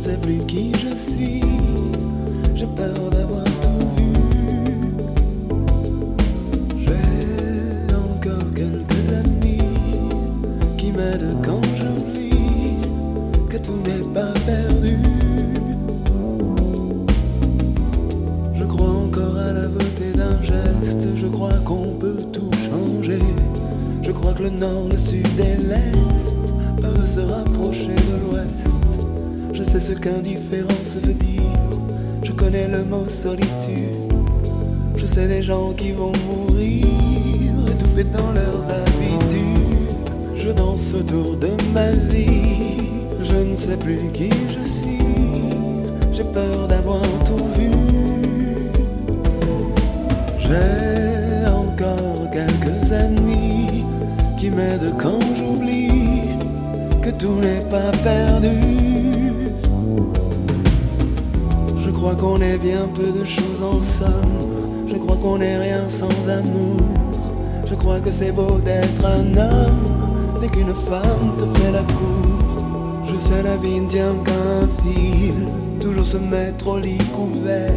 sais plus qui je suis. J'ai peur d'avoir tout vu. J'ai encore quelques amis qui m'aident quand j'oublie que tout n'est pas perdu. Je crois encore à la beauté d'un geste. Je crois qu'on peut tout changer. Je crois que le nord, le sud et l'est peuvent se rapprocher de l'ouest. Sais ce qu'indifférence veut dire. Je connais le mot solitude. Je sais des gens qui vont mourir, étouffés dans leurs habitudes. Je danse autour de ma vie. Je ne sais plus qui je suis. J'ai peur d'avoir tout vu. J'ai encore quelques amis qui m'aident quand j'oublie que tout n'est pas perdu. Crois qu'on est bien peu de choses en somme. Je crois qu'on n'est rien sans amour. Je crois que c'est beau d'être un homme dès qu'une femme te fait la cour. Je sais la vie ne tient qu'un fil, toujours se mettre au lit couvert.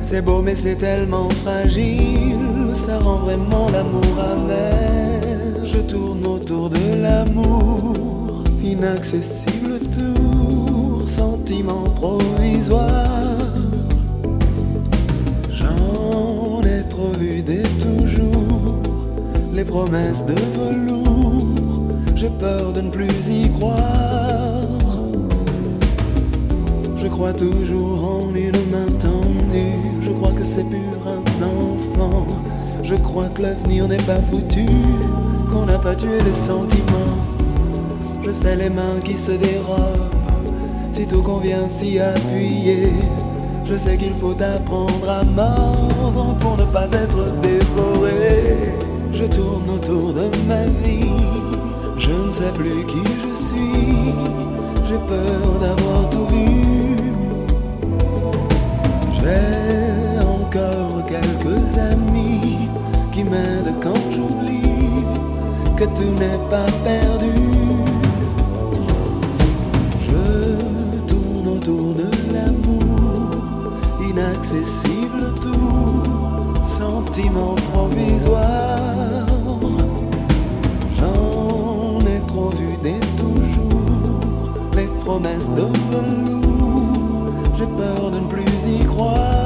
C'est beau mais c'est tellement fragile, ça rend vraiment l'amour amer. Je tourne autour de l'amour, inaccessible tour, sentiment provisoire. Des toujours, les promesses de velours, j'ai peur de ne plus y croire. Je crois toujours en une main tendue. Je crois que c'est pur un enfant. Je crois que l'avenir n'est pas foutu. Qu'on n'a pas tué les sentiments. Je sais les mains qui se dérobent. Sitôt qu'on vient s'y appuyer. Je sais qu'il faut apprendre à mordre pour d'avoir tout vu. J'ai encore quelques amis qui m'aident quand j'oublie que tout n'est pas perdu. Je tourne autour de l'amour, inaccessible tout, sentiment provisoire. Les promesses de velours, j'ai peur de ne plus y croire.